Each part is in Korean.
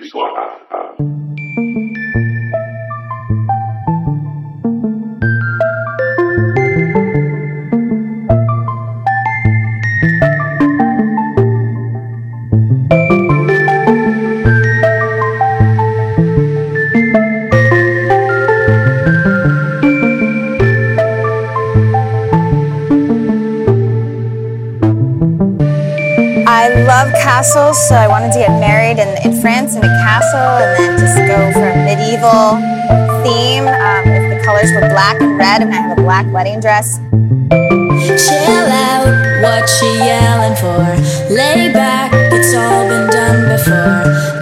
Mixcloud. black and red, and I have a black wedding dress. Chill out, what you yelling for? Lay back, it's all been done before.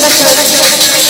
が消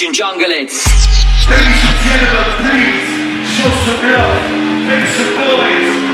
Imagine Junglets. Ladies and gentlemen, please, show some love, make some noise.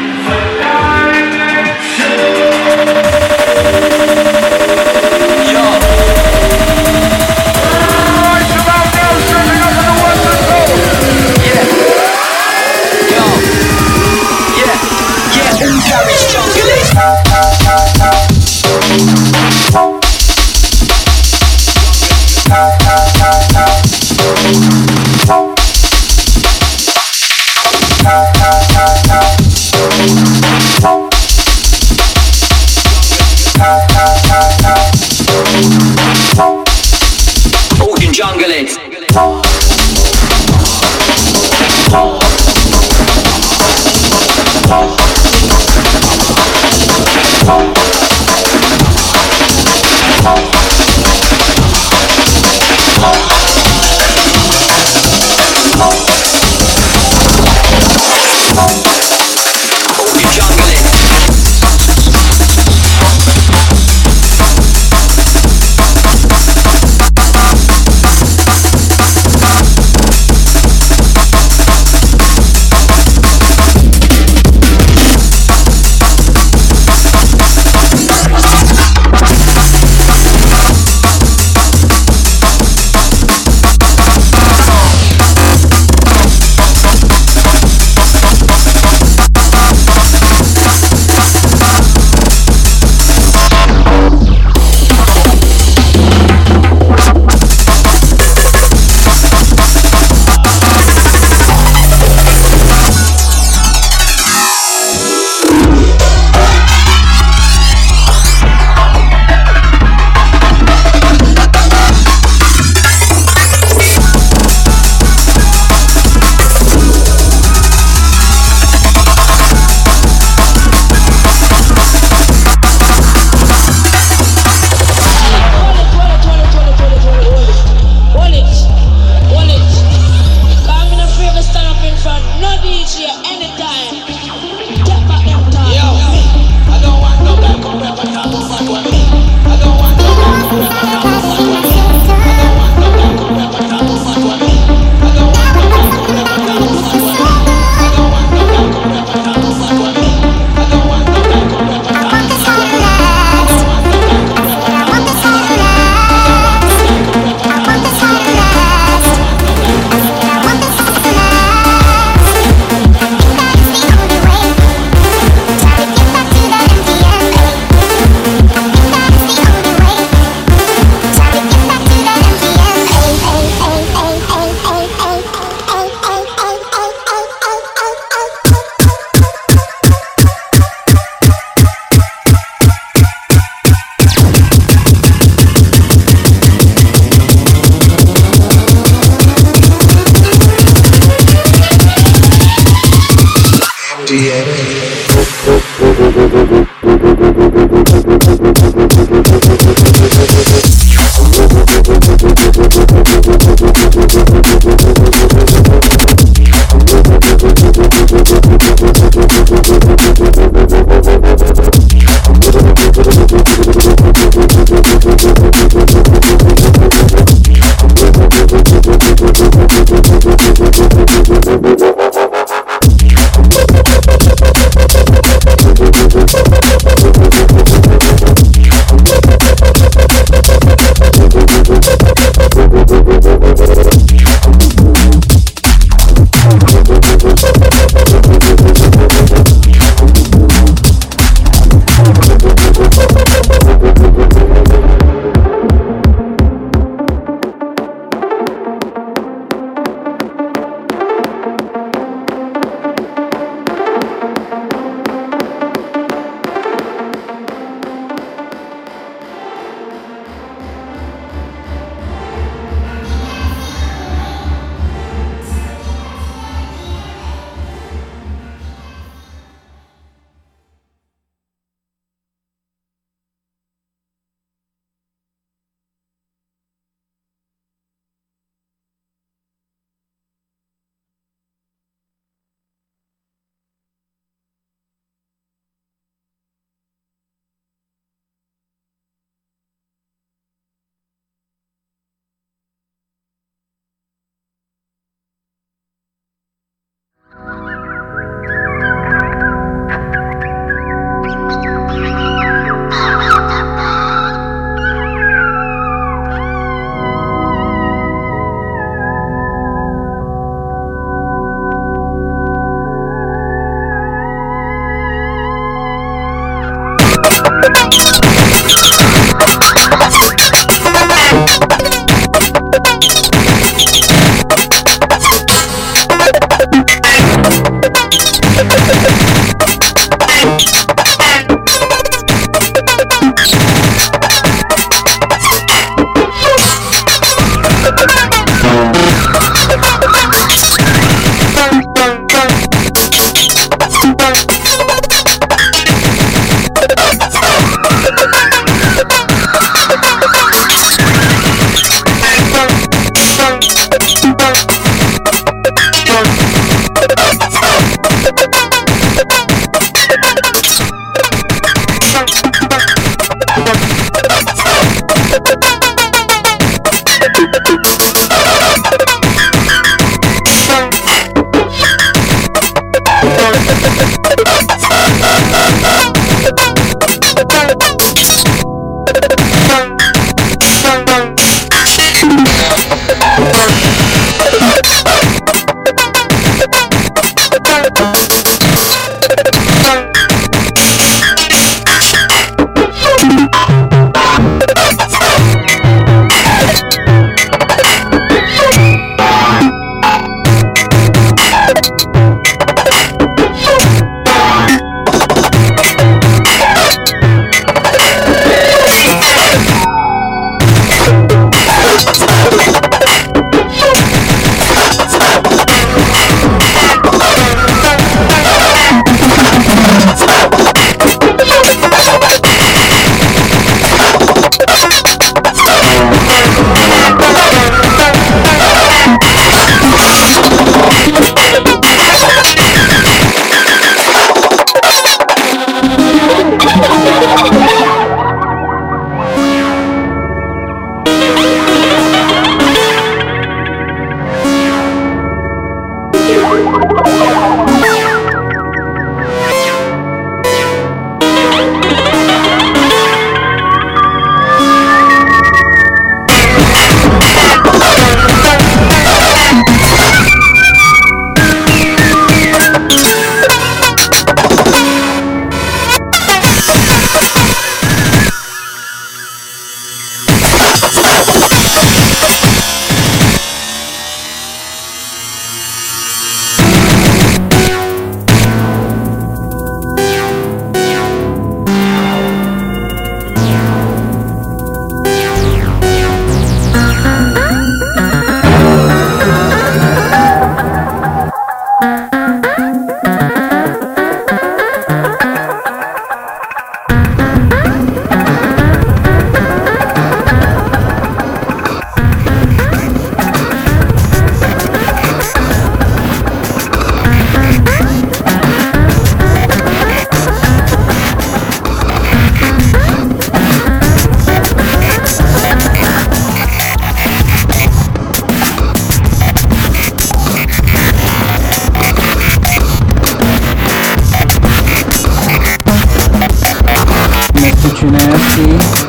see.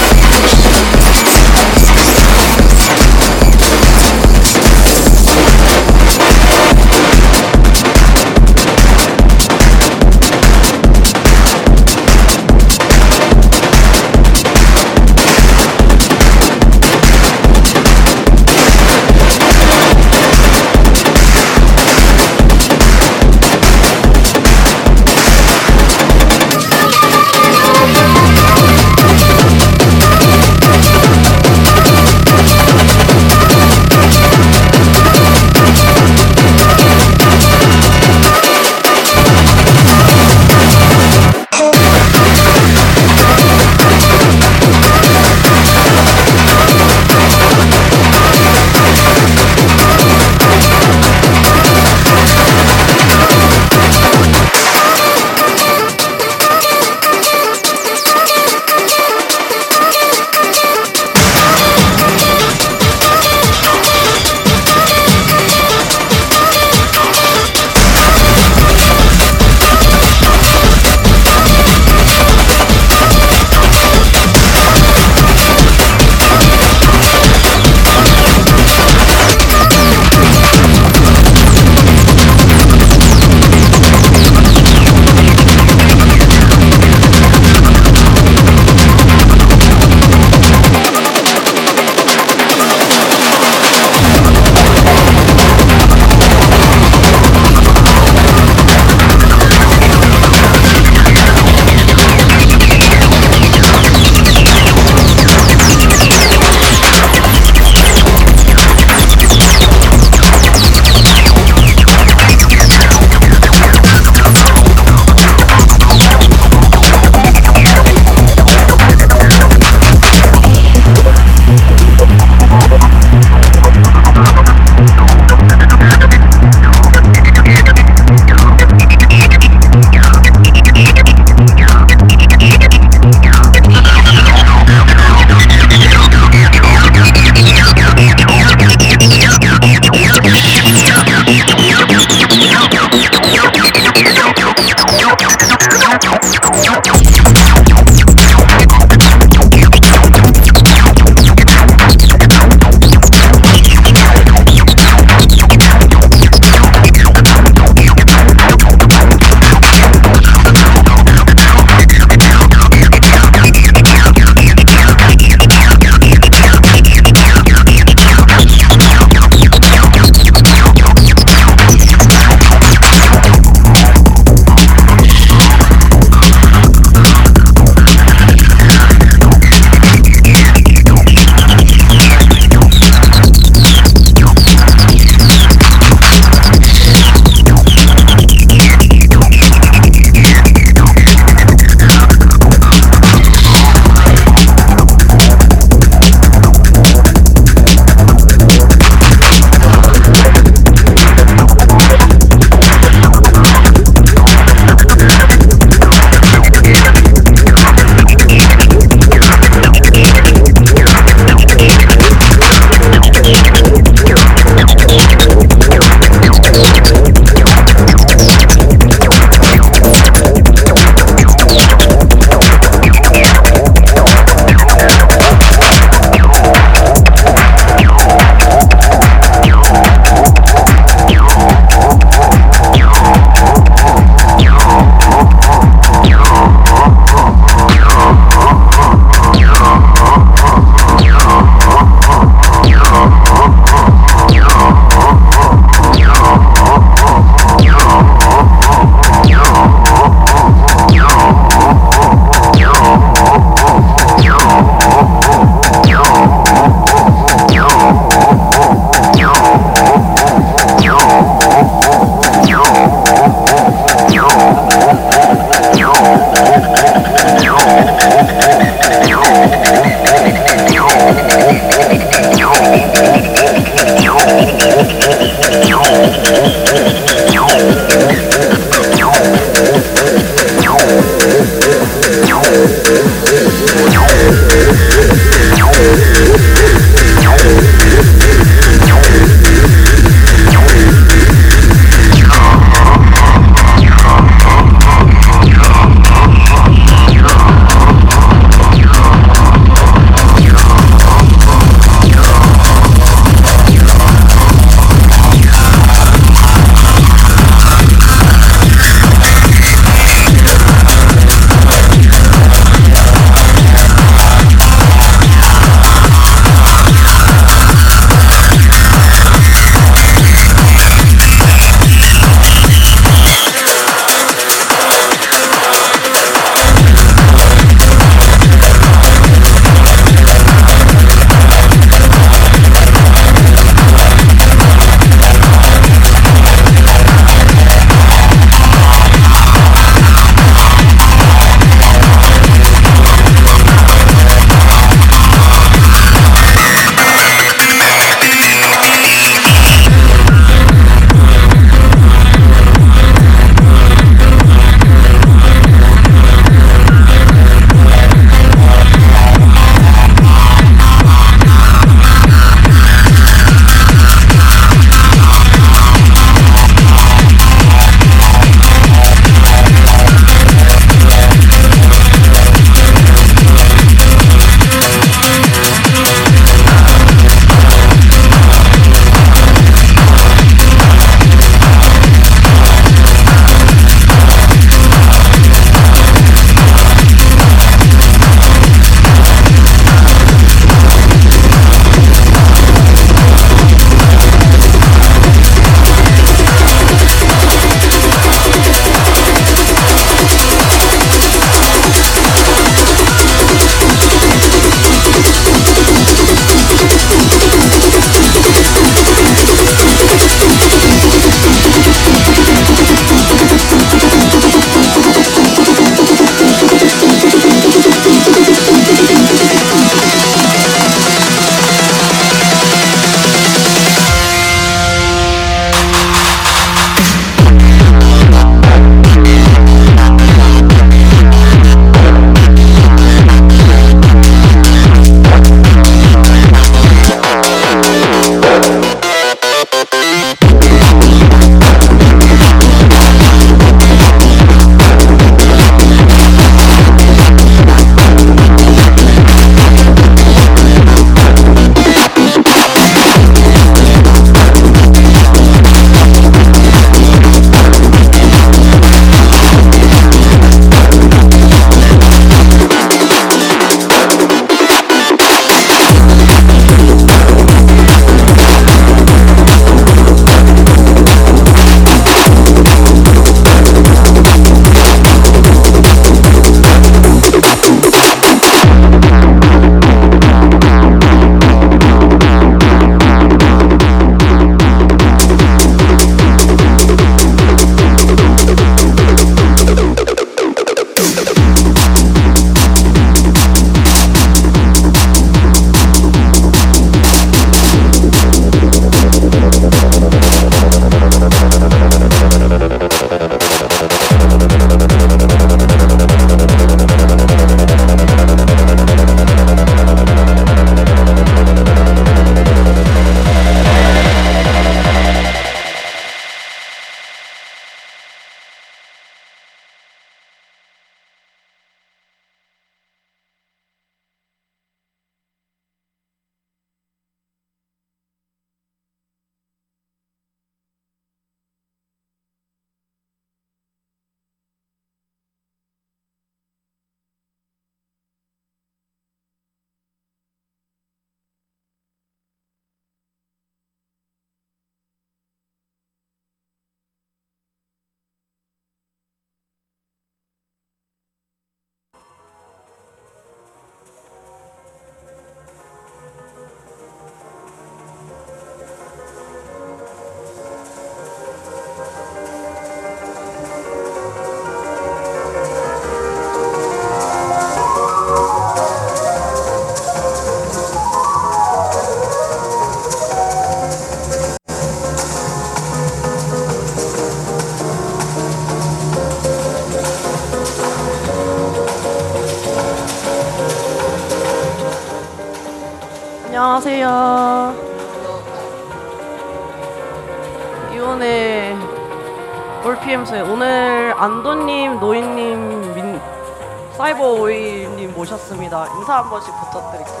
인사 한 번씩 부탁드릴게요.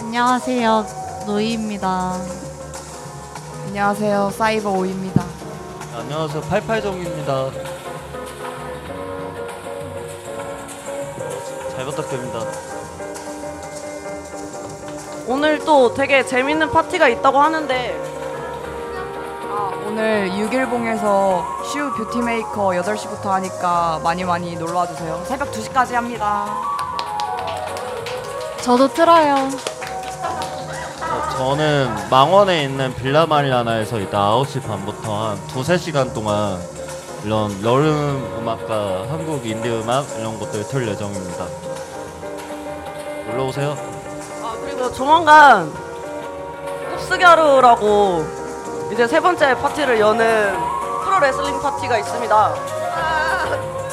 안녕하세요. 노이입니다. 안녕하세요. 사이버 오입니다. 안녕하세요. 88정입니다. 잘 부탁드립니다. 오늘 또 되게 재밌는 파티가 있다고 하는데 아, 오늘 육일봉에서 슈 뷰티 메이커 8시부터 하니까 많이 많이 놀러 와 주세요. 새벽 2시까지 합니다. 저도 틀어요. 어, 저는 망원에 있는 빌라 마리아나에서 이따 9시 반부터 한 두세 시간 동안 이런 여름 음악과 한국 인디 음악 이런 것들 틀 예정입니다. 놀러 오세요. 아 그리고 조만간 흡스갸루라고 이제 세 번째 파티를 여는 프로 레슬링 파티가 있습니다. 아,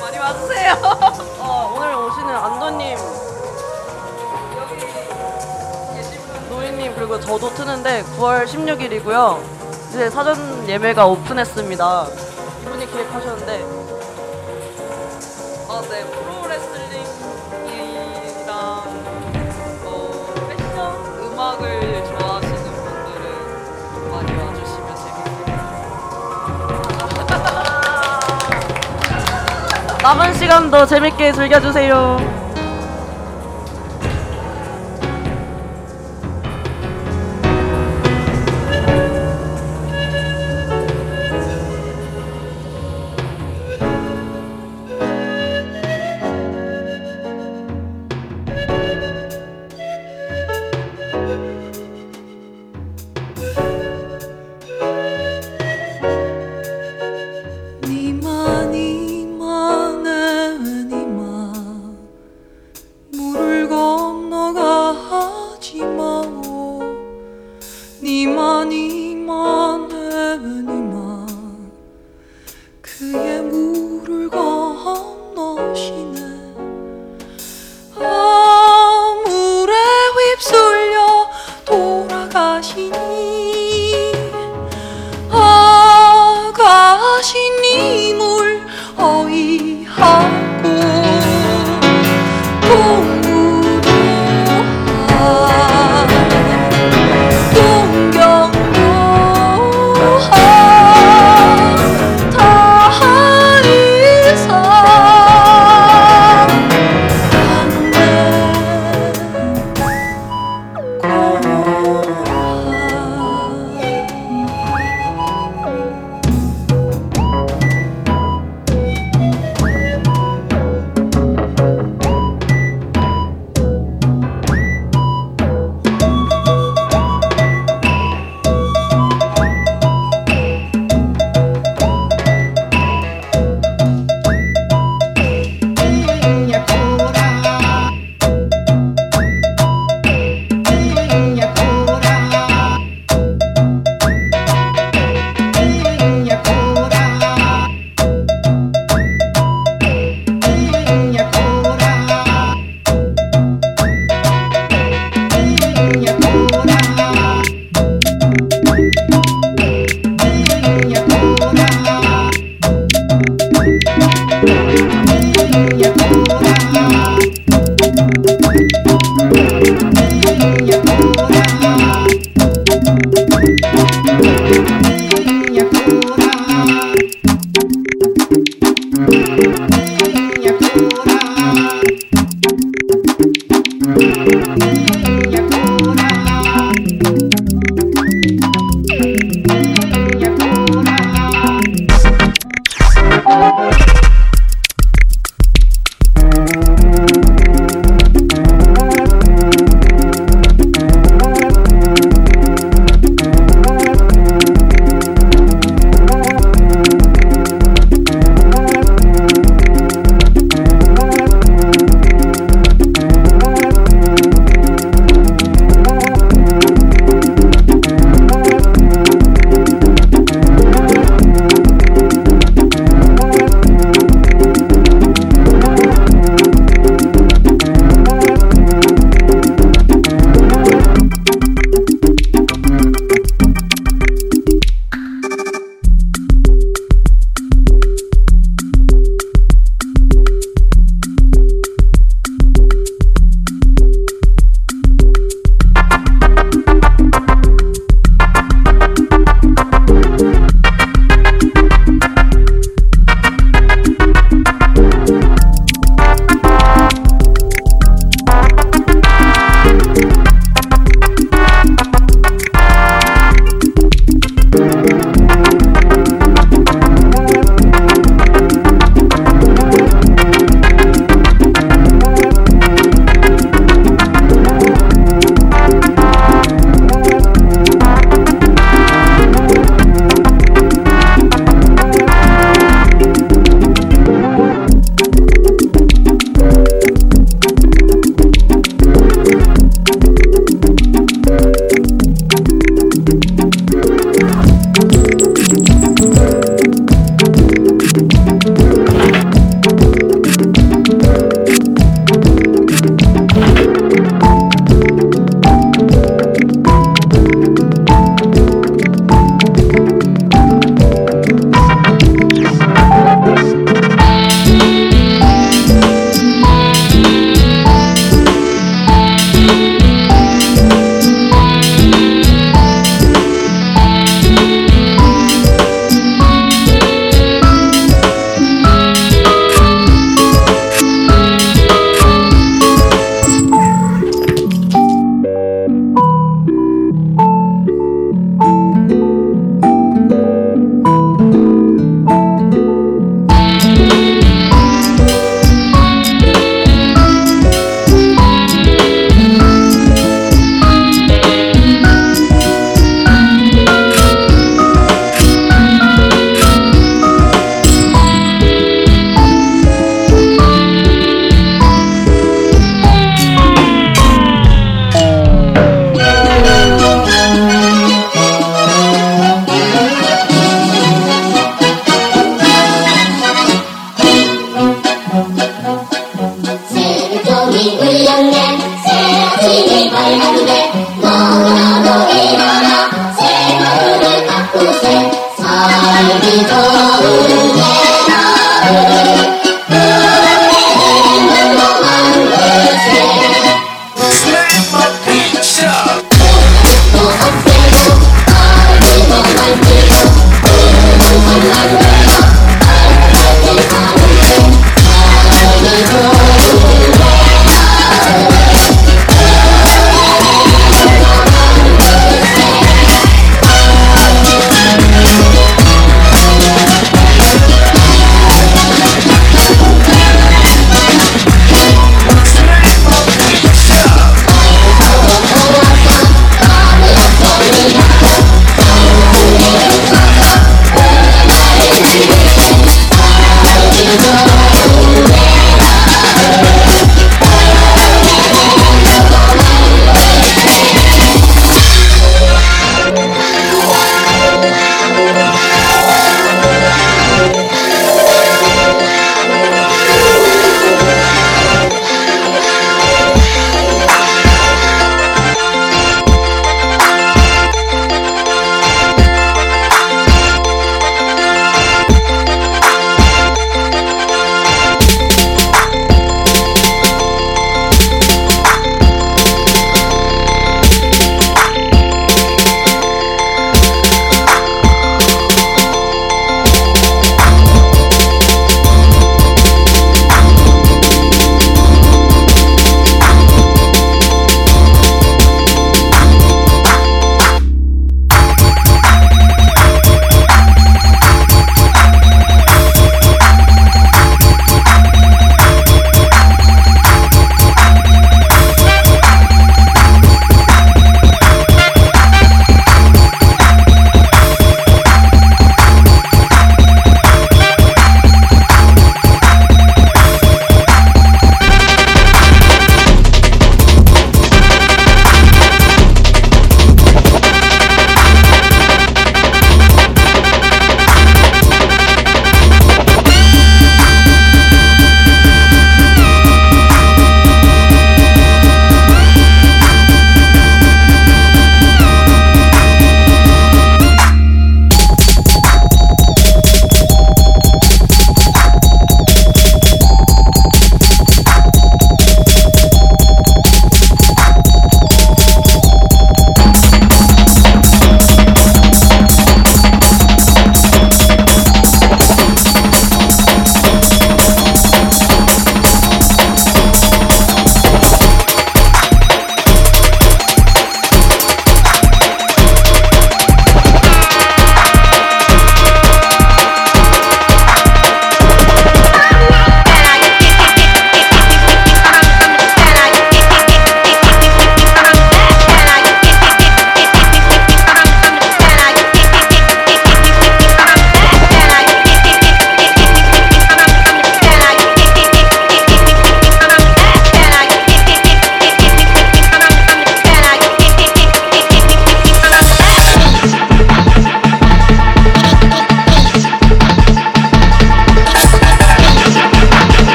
많이 와주세요. 어, 오늘 오시는 안도님 그리고 저도 트는데 9월 16일이고요. 이제 사전 예매가 오픈했습니다. 이분이 기획하셨는데 아, 네 프로 레슬링이랑 어, 패션 음악을 좋아하시는 분들은 많이 와주시면 재밌겠네요. 남은 시간도 재밌게 즐겨주세요.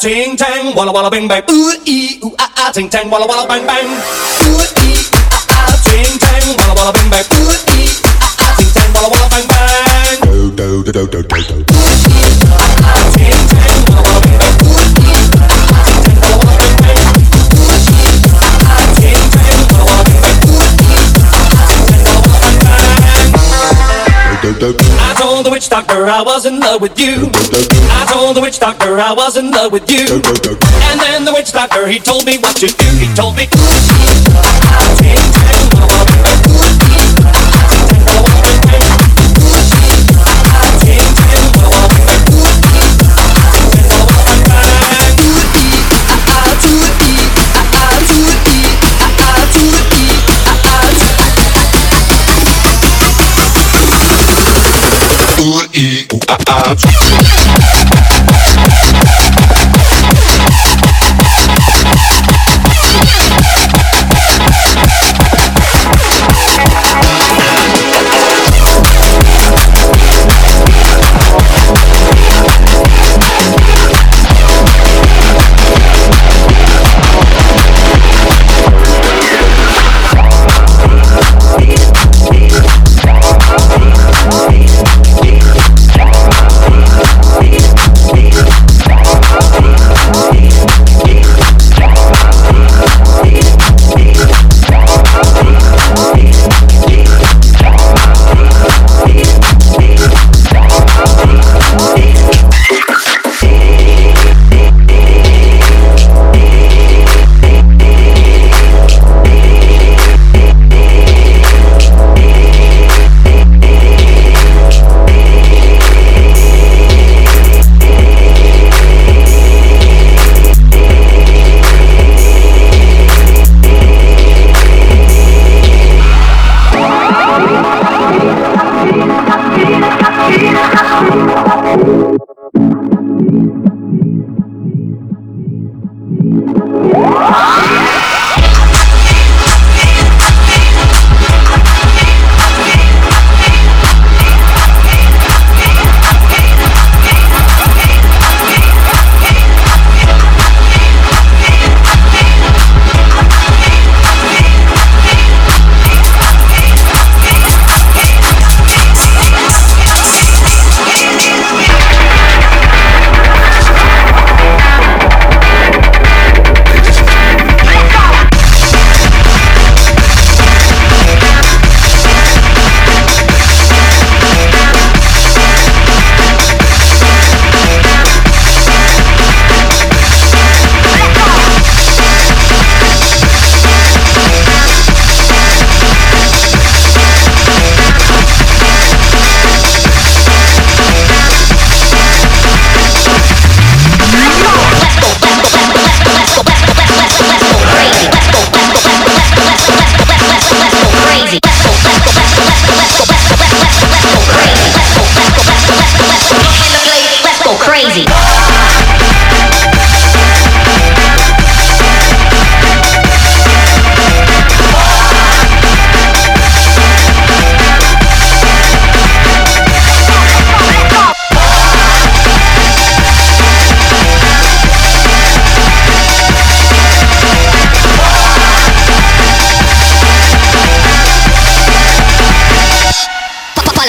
Ting tang, walla walla bang bang. Ooh ee ooh ah ah, ting tang, walla walla bang bang. Ooh ee ah ah, ting tang, walla walla bang bang. Ooh ee ah ah, ting tang, walla walla bang bang. Do do do do do do. Told the witch doctor I was in love with you. I told the witch doctor I was in love with you. And then the witch doctor he told me what to do. He told me. up, up.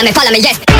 Follow me, follow me, yes.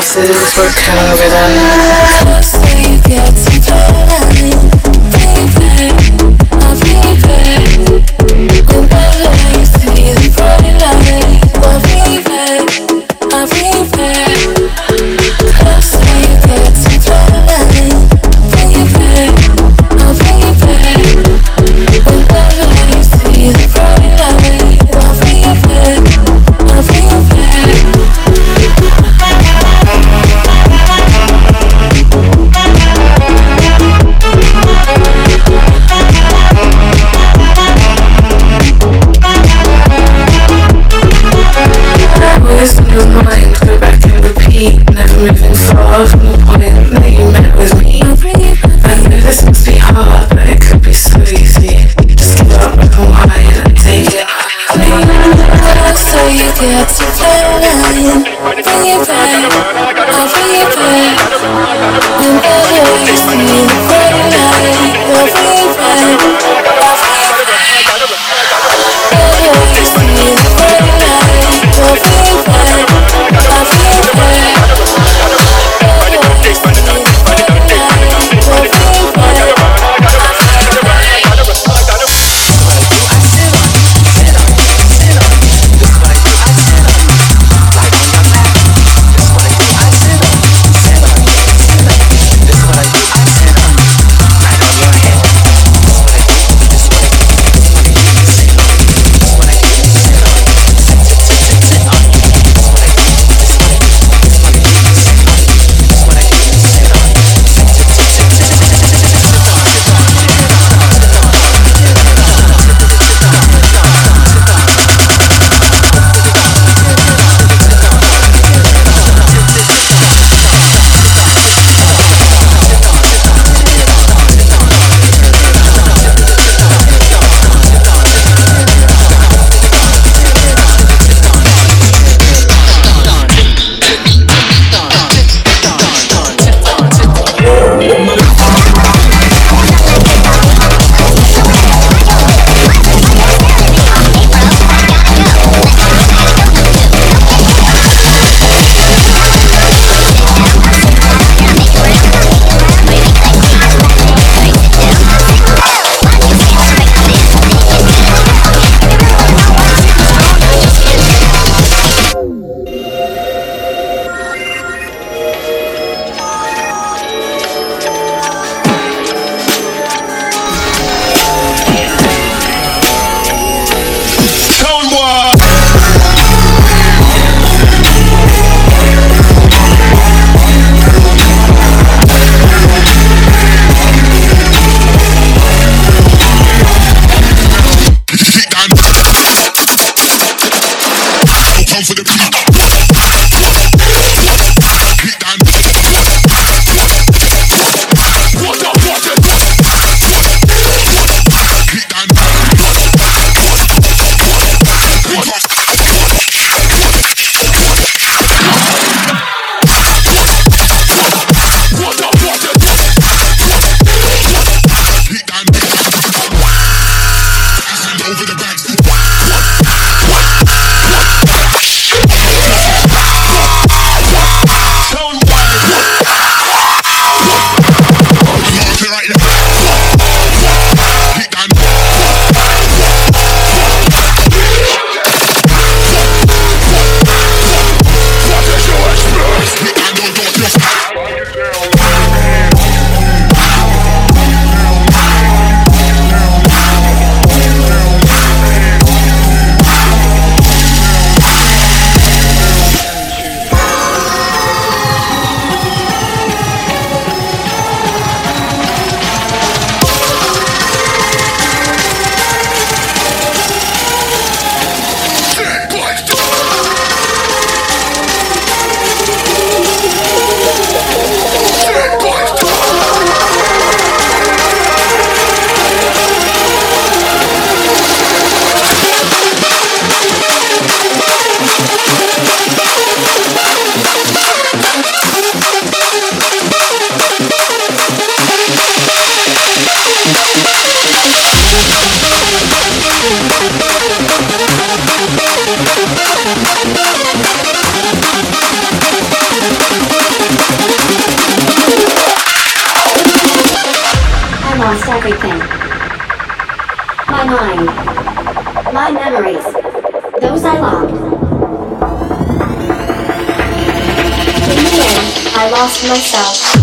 houses were covered up. Lost myself.